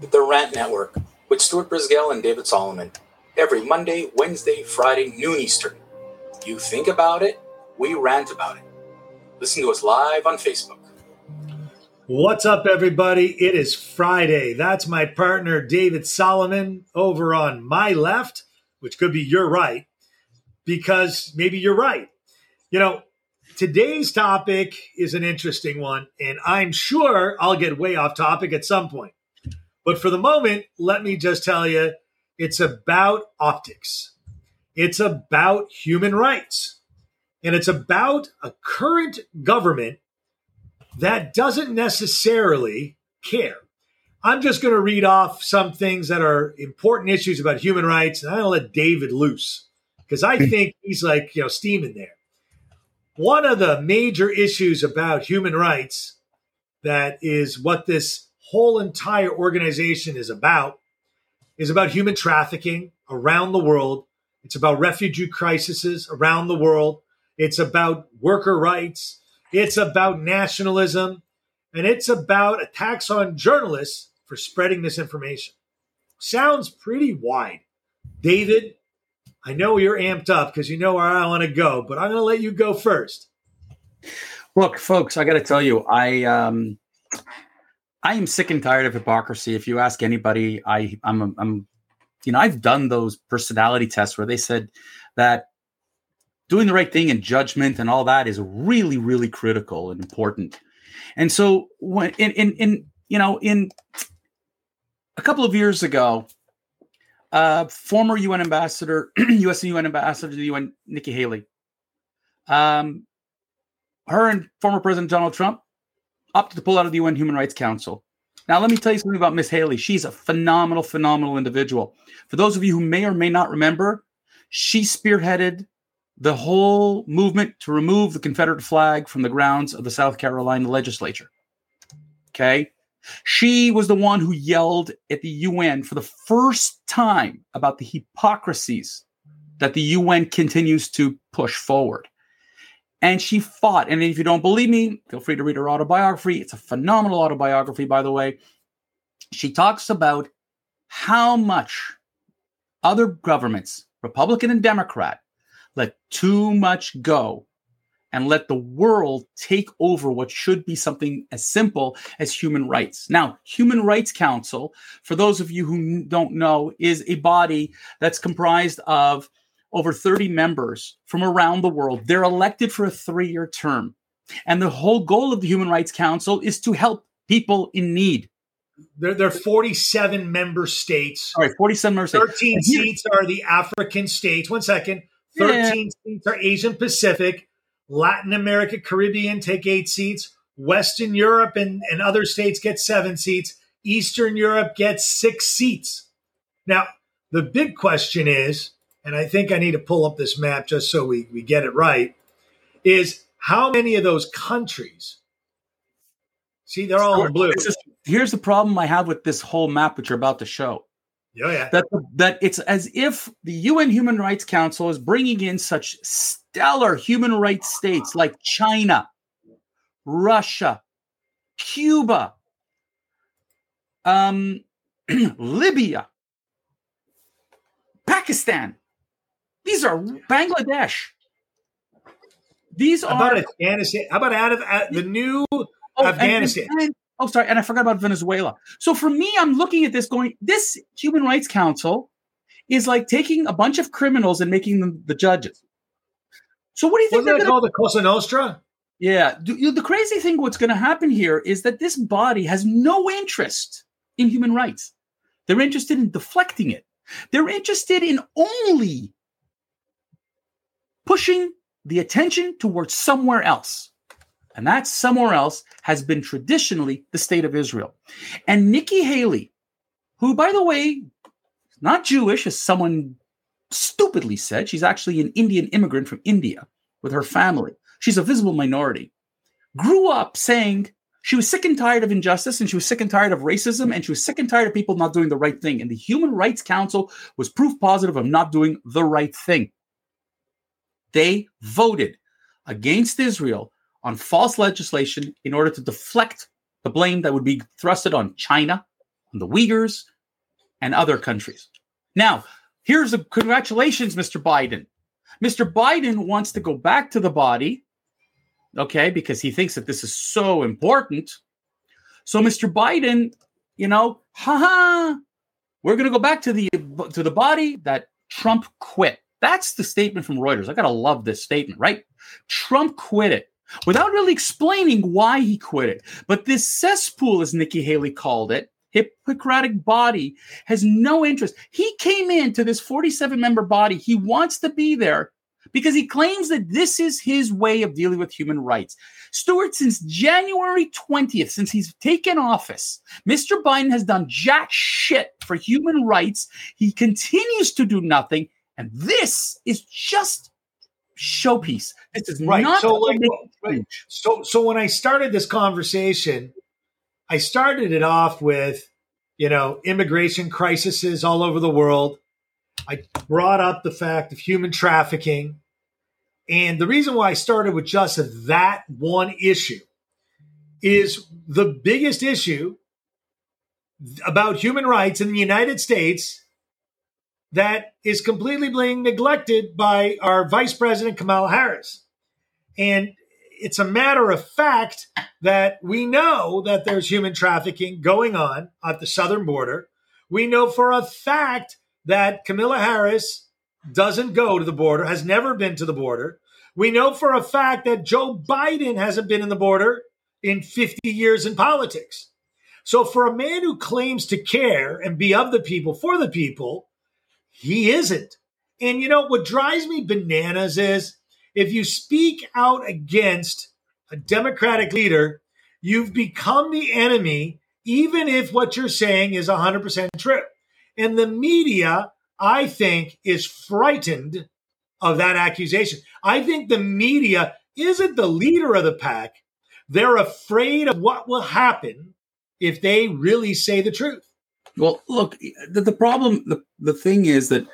The Rant Network with Stuart Brisgel and David Solomon. Every Monday, Wednesday, Friday, noon Eastern. You think about it, we rant about it. Listen to us live on Facebook. What's up, everybody? It is Friday. That's my partner, David Solomon, over on my left, which could be your right, because maybe you're right. You know, today's topic is an interesting one, and I'm sure I'll get way off topic at some point. But for the moment, let me just tell you it's about optics, it's about human rights, and it's about a current government that doesn't necessarily care. I'm just going to read off some things that are important issues about human rights, and I'm going to let David loose because I hmm. think he's like, you know, steaming there. One of the major issues about human rights that is what this whole entire organization is about is about human trafficking around the world. It's about refugee crises around the world. It's about worker rights. It's about nationalism. And it's about attacks on journalists for spreading misinformation. Sounds pretty wide. David, I know you're amped up because you know where I want to go, but I'm going to let you go first. Look, folks, I got to tell you, I um, I am sick and tired of hypocrisy. If you ask anybody, I I'm I'm you know I've done those personality tests where they said that doing the right thing and judgment and all that is really really critical and important. And so when in in, in you know in a couple of years ago, uh, former UN ambassador, U.S. And UN ambassador to the UN, Nikki Haley, um, her and former President Donald Trump opted to pull out of the UN Human Rights Council. Now, let me tell you something about Miss Haley. She's a phenomenal, phenomenal individual. For those of you who may or may not remember, she spearheaded the whole movement to remove the Confederate flag from the grounds of the South Carolina legislature. Okay. She was the one who yelled at the UN for the first time about the hypocrisies that the UN continues to push forward and she fought. And if you don't believe me, feel free to read her autobiography. It's a phenomenal autobiography, by the way. She talks about how much other governments, Republican and Democrat, let too much go and let the world take over what should be something as simple as human rights. Now, Human Rights Council, for those of you who don't know, is a body that's comprised of over 30 members from around the world. They're elected for a three year term. And the whole goal of the Human Rights Council is to help people in need. There, there are 47 member states. All right, 47 member states. 13 seats are the African states. One second. 13 yeah. seats are Asian Pacific. Latin America, Caribbean take eight seats. Western Europe and, and other states get seven seats. Eastern Europe gets six seats. Now, the big question is and I think I need to pull up this map just so we, we get it right, is how many of those countries, see, they're all in blue. Here's the problem I have with this whole map, which you're about to show. Oh, yeah. That, that it's as if the UN Human Rights Council is bringing in such stellar human rights states like China, Russia, Cuba, um, Libya, Pakistan, these are Bangladesh. These How are about Afghanistan. How about out of uh, the new oh, Afghanistan? And, and, oh, sorry, and I forgot about Venezuela. So for me, I'm looking at this going. This Human Rights Council is like taking a bunch of criminals and making them the judges. So what do you think? Wasn't that called the Cosa Nostra? Yeah. The crazy thing, what's going to happen here is that this body has no interest in human rights. They're interested in deflecting it. They're interested in only pushing the attention towards somewhere else. And that somewhere else has been traditionally the state of Israel. And Nikki Haley, who, by the way, is not Jewish, as someone stupidly said, she's actually an Indian immigrant from India with her family. She's a visible minority. Grew up saying she was sick and tired of injustice and she was sick and tired of racism and she was sick and tired of people not doing the right thing. And the Human Rights Council was proof positive of not doing the right thing. They voted against Israel on false legislation in order to deflect the blame that would be thrusted on China, on the Uyghurs, and other countries. Now, here's a congratulations, Mr. Biden. Mr. Biden wants to go back to the body, okay, because he thinks that this is so important. So, Mr. Biden, you know, haha, we're going to go back to the to the body that Trump quit. That's the statement from Reuters. I got to love this statement, right? Trump quit it without really explaining why he quit it. But this cesspool, as Nikki Haley called it, Hippocratic body has no interest. He came into this 47 member body. He wants to be there because he claims that this is his way of dealing with human rights. Stuart, since January 20th, since he's taken office, Mr. Biden has done jack shit for human rights. He continues to do nothing. And this is just showpiece. This is right. not so, like, right. so, so when I started this conversation, I started it off with, you know, immigration crises all over the world. I brought up the fact of human trafficking. And the reason why I started with just that one issue is the biggest issue about human rights in the United States that is completely being neglected by our Vice President Kamala Harris. And it's a matter of fact that we know that there's human trafficking going on at the southern border. We know for a fact that Kamala Harris doesn't go to the border, has never been to the border. We know for a fact that Joe Biden hasn't been in the border in 50 years in politics. So, for a man who claims to care and be of the people for the people, he isn't. And you know what drives me bananas is if you speak out against a Democratic leader, you've become the enemy, even if what you're saying is 100% true. And the media, I think, is frightened of that accusation. I think the media isn't the leader of the pack. They're afraid of what will happen if they really say the truth. Well, look, the, the problem, the, the thing is that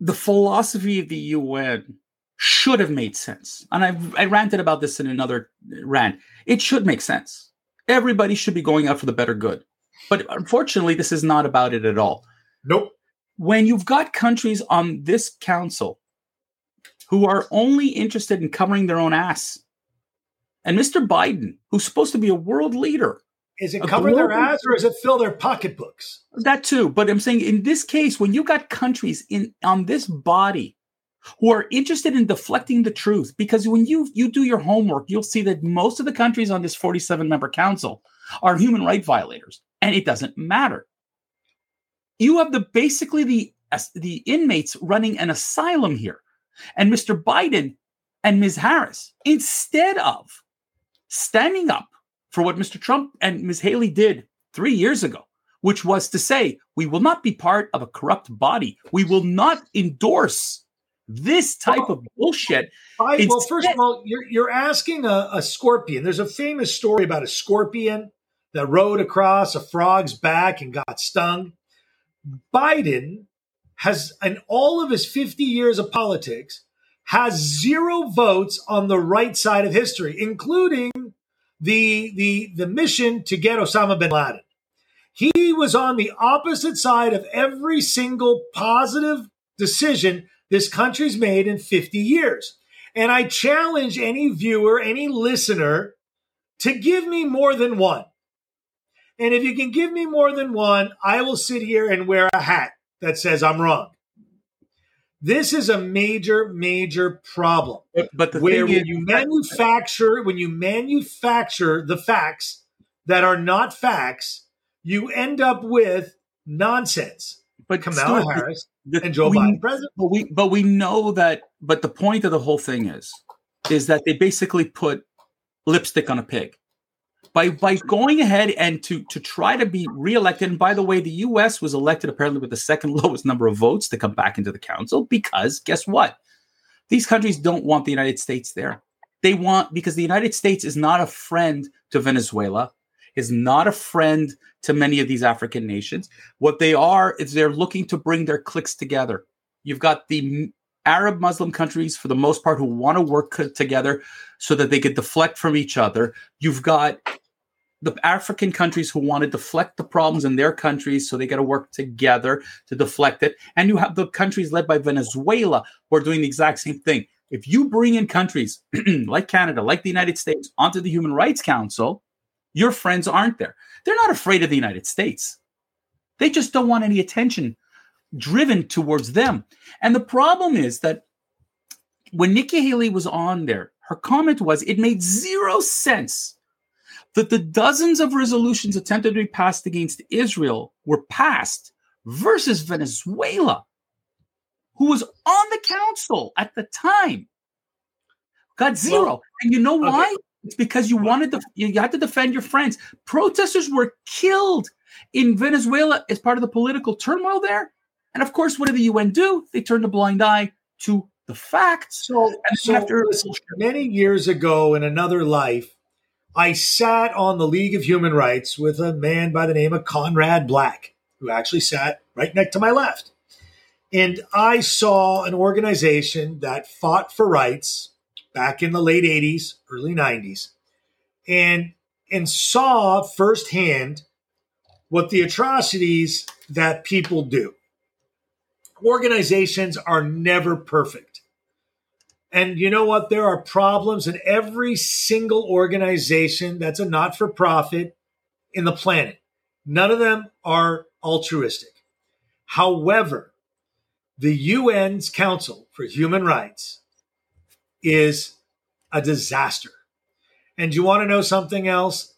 the philosophy of the UN should have made sense. And I, I ranted about this in another rant. It should make sense. Everybody should be going out for the better good. But unfortunately, this is not about it at all. Nope. When you've got countries on this council who are only interested in covering their own ass, and Mr. Biden, who's supposed to be a world leader, is it cover their ass or is it fill their pocketbooks? That too. But I'm saying in this case, when you got countries in on this body who are interested in deflecting the truth, because when you you do your homework, you'll see that most of the countries on this 47 member council are human right violators, and it doesn't matter. You have the basically the the inmates running an asylum here, and Mr. Biden and Ms. Harris, instead of standing up for what Mr. Trump and Ms. Haley did three years ago, which was to say, we will not be part of a corrupt body. We will not endorse this type of bullshit. I, well, first of all, you're, you're asking a, a scorpion. There's a famous story about a scorpion that rode across a frog's back and got stung. Biden has, in all of his 50 years of politics, has zero votes on the right side of history, including the the the mission to get Osama bin Laden. He was on the opposite side of every single positive decision this country's made in 50 years. And I challenge any viewer, any listener to give me more than one. And if you can give me more than one, I will sit here and wear a hat that says I'm wrong. This is a major, major problem. But, but the where when is, you manufacture, when you manufacture the facts that are not facts, you end up with nonsense. But Kamala Stuart, Harris the, and Joe we, Biden president. But we, but we know that. But the point of the whole thing is, is that they basically put lipstick on a pig by by going ahead and to to try to be reelected. And by the way, the U.S. was elected apparently with the second lowest number of votes to come back into the council because guess what? These countries don't want the United States there. They want because the United States is not a friend to Venezuela, is not a friend to many of these African nations. What they are is they're looking to bring their cliques together. You've got the Arab Muslim countries, for the most part, who want to work together so that they could deflect from each other. You've got the African countries who want to deflect the problems in their countries, so they got to work together to deflect it. And you have the countries led by Venezuela who are doing the exact same thing. If you bring in countries like Canada, like the United States, onto the Human Rights Council, your friends aren't there. They're not afraid of the United States. They just don't want any attention driven towards them. And the problem is that when Nikki Haley was on there, her comment was it made zero sense that the dozens of resolutions attempted to be passed against Israel were passed versus Venezuela, who was on the council at the time, got zero. Well, and you know why? Okay. It's because you wanted to, you had to defend your friends. Protesters were killed in Venezuela as part of the political turmoil there. And of course, what did the UN do? They turned a blind eye to the facts. So, so after many years ago in another life, I sat on the League of Human Rights with a man by the name of Conrad Black, who actually sat right next to my left. And I saw an organization that fought for rights back in the late 80s, early 90s, and and saw firsthand what the atrocities that people do. Organizations are never perfect. And you know what? There are problems in every single organization that's a not for profit in the planet. None of them are altruistic. However, the UN's Council for Human Rights is a disaster. And you want to know something else?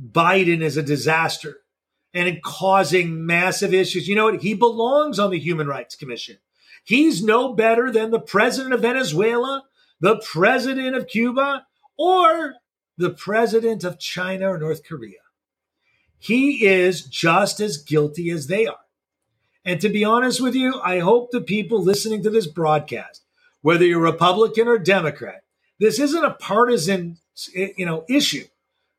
Biden is a disaster and causing massive issues. You know what? He belongs on the Human Rights Commission. He's no better than the president of Venezuela, the president of Cuba, or the president of China or North Korea. He is just as guilty as they are. And to be honest with you, I hope the people listening to this broadcast, whether you're Republican or Democrat, this isn't a partisan, you know, issue.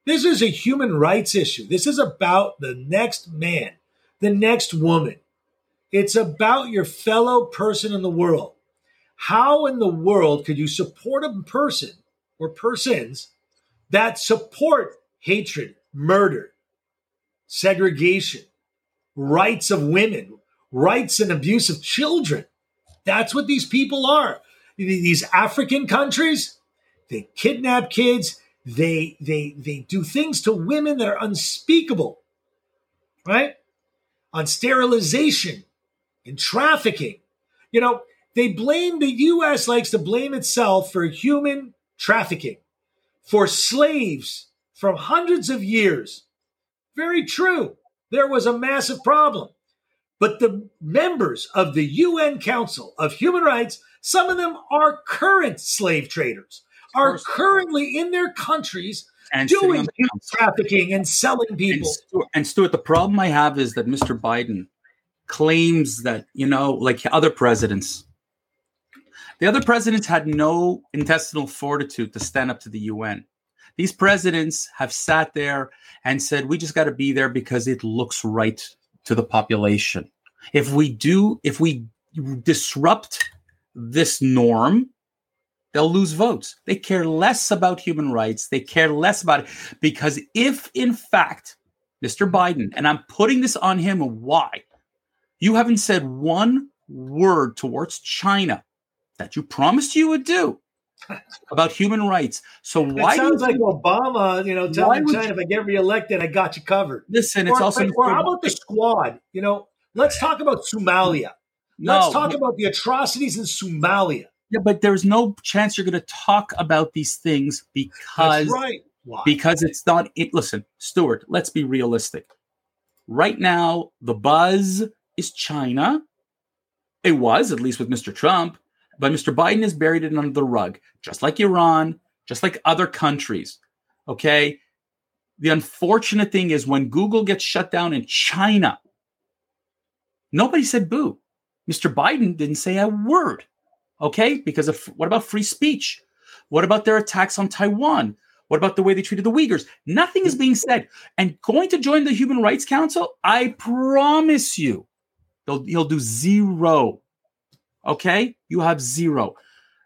This is a human rights issue. This is about the next man, the next woman, it's about your fellow person in the world. How in the world could you support a person or persons that support hatred, murder, segregation, rights of women, rights and abuse of children? That's what these people are. These African countries, they kidnap kids, they they they do things to women that are unspeakable. Right? On sterilization, in trafficking. You know, they blame the US likes to blame itself for human trafficking, for slaves from hundreds of years. Very true. There was a massive problem. But the members of the UN Council of Human Rights, some of them are current slave traders, are currently in their countries and doing trafficking and selling people. And Stuart, and Stuart, the problem I have is that Mr. Biden claims that, you know, like other presidents, the other presidents had no intestinal fortitude to stand up to the UN. These presidents have sat there and said, we just got to be there because it looks right to the population. If we do, if we disrupt this norm, they'll lose votes. They care less about human rights. They care less about it because if, in fact, Mr. Biden, and I'm putting this on him, why? You haven't said one word towards China that you promised you would do about human rights. So why it sounds like Obama, you know, telling China you, if I get reelected, I got you covered. Listen, it's also or how about the squad? You know, let's talk about Somalia. No, let's talk about the atrocities in Somalia. Yeah, but there's no chance you're going to talk about these things because That's right. Why? Because it's not. It, listen, Stuart. Let's be realistic. Right now, the buzz is China. It was, at least with Mr. Trump, but Mr. Biden has buried it under the rug, just like Iran, just like other countries. Okay. The unfortunate thing is when Google gets shut down in China, nobody said boo. Mr. Biden didn't say a word. Okay. Because of what about free speech? What about their attacks on Taiwan? What about the way they treated the Uyghurs? Nothing is being said. And going to join the Human Rights Council, I promise you, He'll, he'll do zero. Okay? You have zero.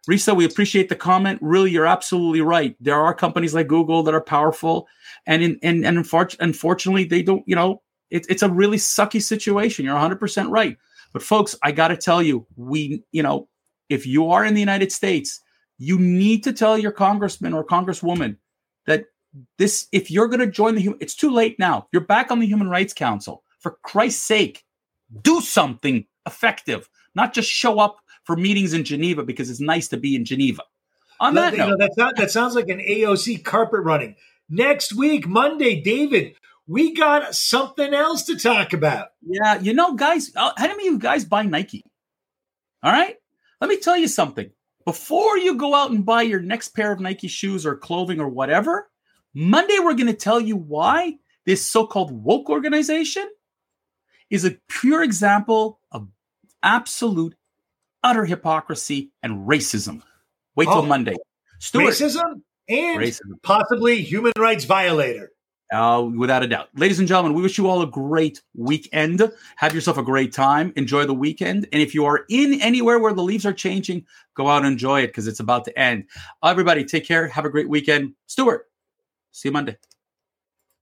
Risa, we appreciate the comment. Really, you're absolutely right. There are companies like Google that are powerful, and in, and and unfortunately, they don't. You know, it, it's a really sucky situation. You're 100 percent right. But folks, I got to tell you, we, you know, if you are in the United States, you need to tell your congressman or congresswoman that this, if you're going to join the, human, it's too late now. You're back on the Human Rights Council. For Christ's sake, do something effective, not just show up for meetings in Geneva because it's nice to be in Geneva. On that, note, know, that, that sounds like an AOC carpet running. Next week, Monday, David, we got something else to talk about. Yeah, you know, guys, uh, how many of you guys buy Nike? All right, let me tell you something. Before you go out and buy your next pair of Nike shoes or clothing or whatever, Monday we're going to tell you why this so-called woke organization is a pure example of absolute utter hypocrisy and racism. Wait till oh, Monday. Stuart, racism and racism. possibly human rights violator. Uh, without a doubt. Ladies and gentlemen, we wish you all a great weekend. Have yourself a great time. Enjoy the weekend. And if you are in anywhere where the leaves are changing, go out and enjoy it because it's about to end. Everybody, take care. Have a great weekend. Stuart, see you Monday.